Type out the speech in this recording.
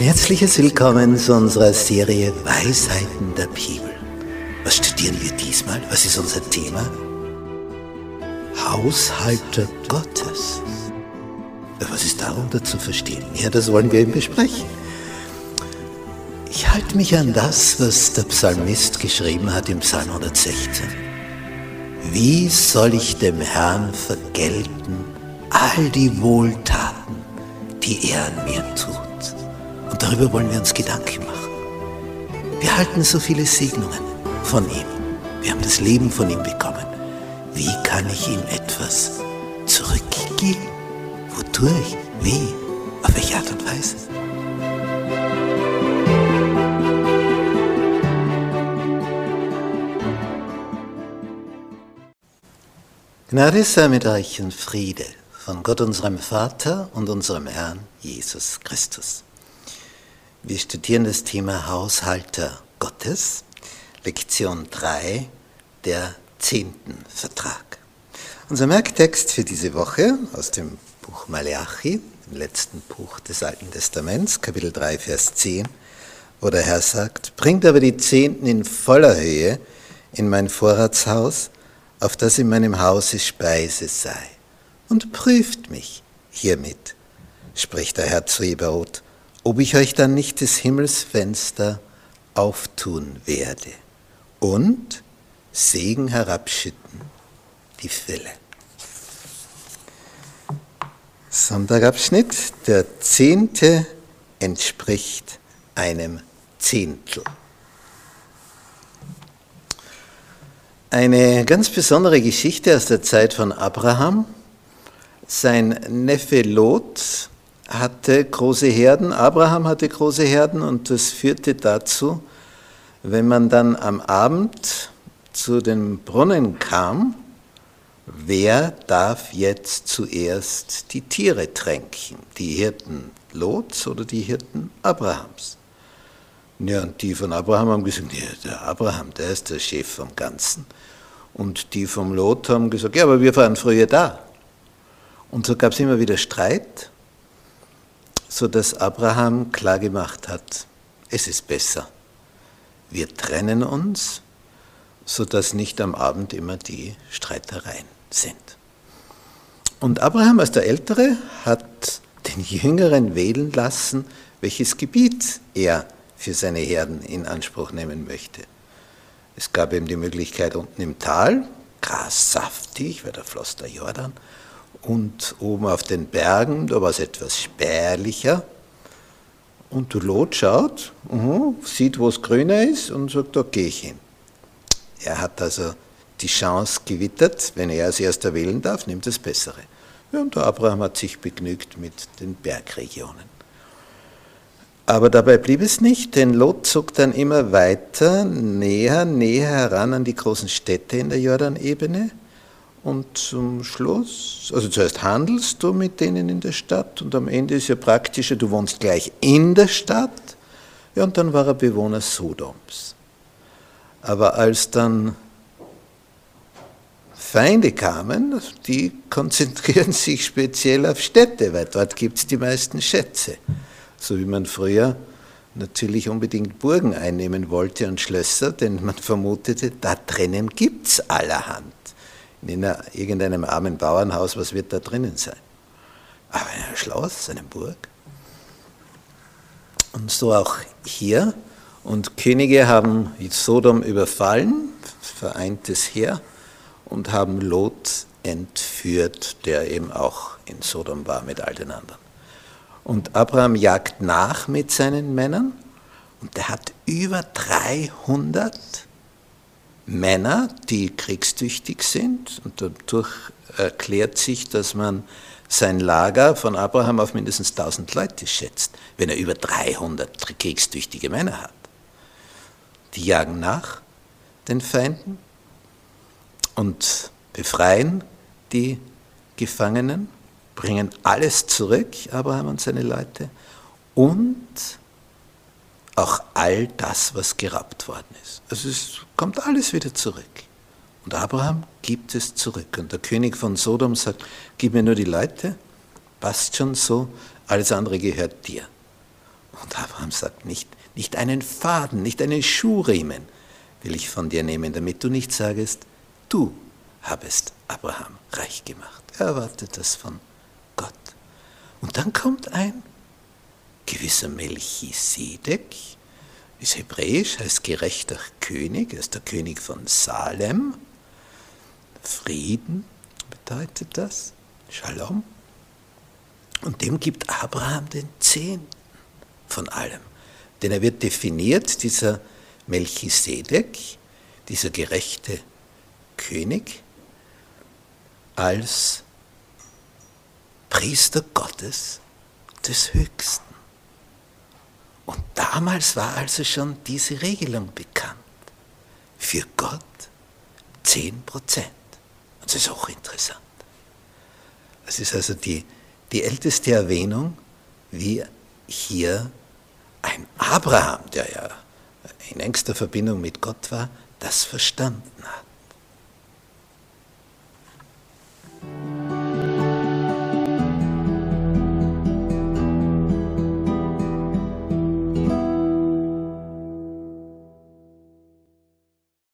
Ein herzliches Willkommen zu unserer Serie Weisheiten der Bibel. Was studieren wir diesmal? Was ist unser Thema? Haushalter Gottes. Was ist darunter zu verstehen? Ja, das wollen wir eben besprechen. Ich halte mich an das, was der Psalmist geschrieben hat im Psalm 116. Wie soll ich dem Herrn vergelten all die Wohltaten, die er an mir tut? Und darüber wollen wir uns Gedanken machen. Wir halten so viele Segnungen von ihm. Wir haben das Leben von ihm bekommen. Wie kann ich ihm etwas zurückgeben? Wodurch? Wie? Auf welche Art und Weise? Gnade sei mit euch und Friede von Gott unserem Vater und unserem Herrn Jesus Christus. Wir studieren das Thema Haushalter Gottes, Lektion 3, der zehnten Vertrag. Unser Merktext für diese Woche aus dem Buch Malachi, dem letzten Buch des Alten Testaments, Kapitel 3, Vers 10, wo der Herr sagt, bringt aber die Zehnten in voller Höhe in mein Vorratshaus, auf das in meinem Hause Speise sei, und prüft mich hiermit, spricht der Herr Zebaoth, ob ich euch dann nicht des Himmelsfenster auftun werde und Segen herabschütten, die Fülle. Sonntagabschnitt, der zehnte entspricht einem Zehntel. Eine ganz besondere Geschichte aus der Zeit von Abraham. Sein Neffe Lot hatte große Herden, Abraham hatte große Herden und das führte dazu, wenn man dann am Abend zu den Brunnen kam, wer darf jetzt zuerst die Tiere tränken? Die Hirten Lots oder die Hirten Abrahams? Ja, und die von Abraham haben gesagt, ja, der Abraham, der ist der Chef vom Ganzen. Und die vom Lot haben gesagt, ja, aber wir waren früher da. Und so gab es immer wieder Streit so dass Abraham klargemacht hat, es ist besser. Wir trennen uns, so dass nicht am Abend immer die Streitereien sind. Und Abraham als der Ältere hat den Jüngeren wählen lassen, welches Gebiet er für seine Herden in Anspruch nehmen möchte. Es gab ihm die Möglichkeit unten im Tal, grassaftig, weil da floss der Jordan, und oben auf den Bergen, da war es etwas spärlicher. Und der Lot schaut, uh, sieht, wo es grüner ist und sagt, da gehe ich hin. Er hat also die Chance gewittert, wenn er als erster wählen darf, nimmt das Bessere. Und der Abraham hat sich begnügt mit den Bergregionen. Aber dabei blieb es nicht, denn Lot zog dann immer weiter, näher, näher heran an die großen Städte in der Jordanebene und zum Schluss, also zuerst handelst du mit denen in der Stadt und am Ende ist ja praktischer, du wohnst gleich in der Stadt. Ja, und dann war er Bewohner Sodoms. Aber als dann Feinde kamen, die konzentrieren sich speziell auf Städte, weil dort gibt es die meisten Schätze. So wie man früher natürlich unbedingt Burgen einnehmen wollte und Schlösser, denn man vermutete, da drinnen gibt es allerhand in irgendeinem armen Bauernhaus, was wird da drinnen sein? Aber ein Schloss, eine Burg. Und so auch hier. Und Könige haben Sodom überfallen, vereintes Heer, und haben Lot entführt, der eben auch in Sodom war mit all den anderen. Und Abraham jagt nach mit seinen Männern und der hat über 300 Männer, die kriegstüchtig sind, und dadurch erklärt sich, dass man sein Lager von Abraham auf mindestens 1000 Leute schätzt, wenn er über 300 kriegstüchtige Männer hat. Die jagen nach den Feinden und befreien die Gefangenen, bringen alles zurück, Abraham und seine Leute, und auch all das, was geraubt worden ist. Also es kommt alles wieder zurück. Und Abraham gibt es zurück. Und der König von Sodom sagt, gib mir nur die Leute, passt schon so, alles andere gehört dir. Und Abraham sagt, nicht, nicht einen Faden, nicht einen Schuhriemen will ich von dir nehmen, damit du nicht sagest, du habest Abraham reich gemacht. Er erwartet das von Gott. Und dann kommt ein gewisser Melchisedek, ist hebräisch, heißt gerechter König, er ist der König von Salem. Frieden bedeutet das, Shalom. Und dem gibt Abraham den Zehnten von allem. Denn er wird definiert, dieser Melchisedek, dieser gerechte König, als Priester Gottes des Höchsten. Und damals war also schon diese Regelung bekannt. Für Gott 10 Prozent. Und das ist auch interessant. Das ist also die, die älteste Erwähnung, wie hier ein Abraham, der ja in engster Verbindung mit Gott war, das verstanden hat.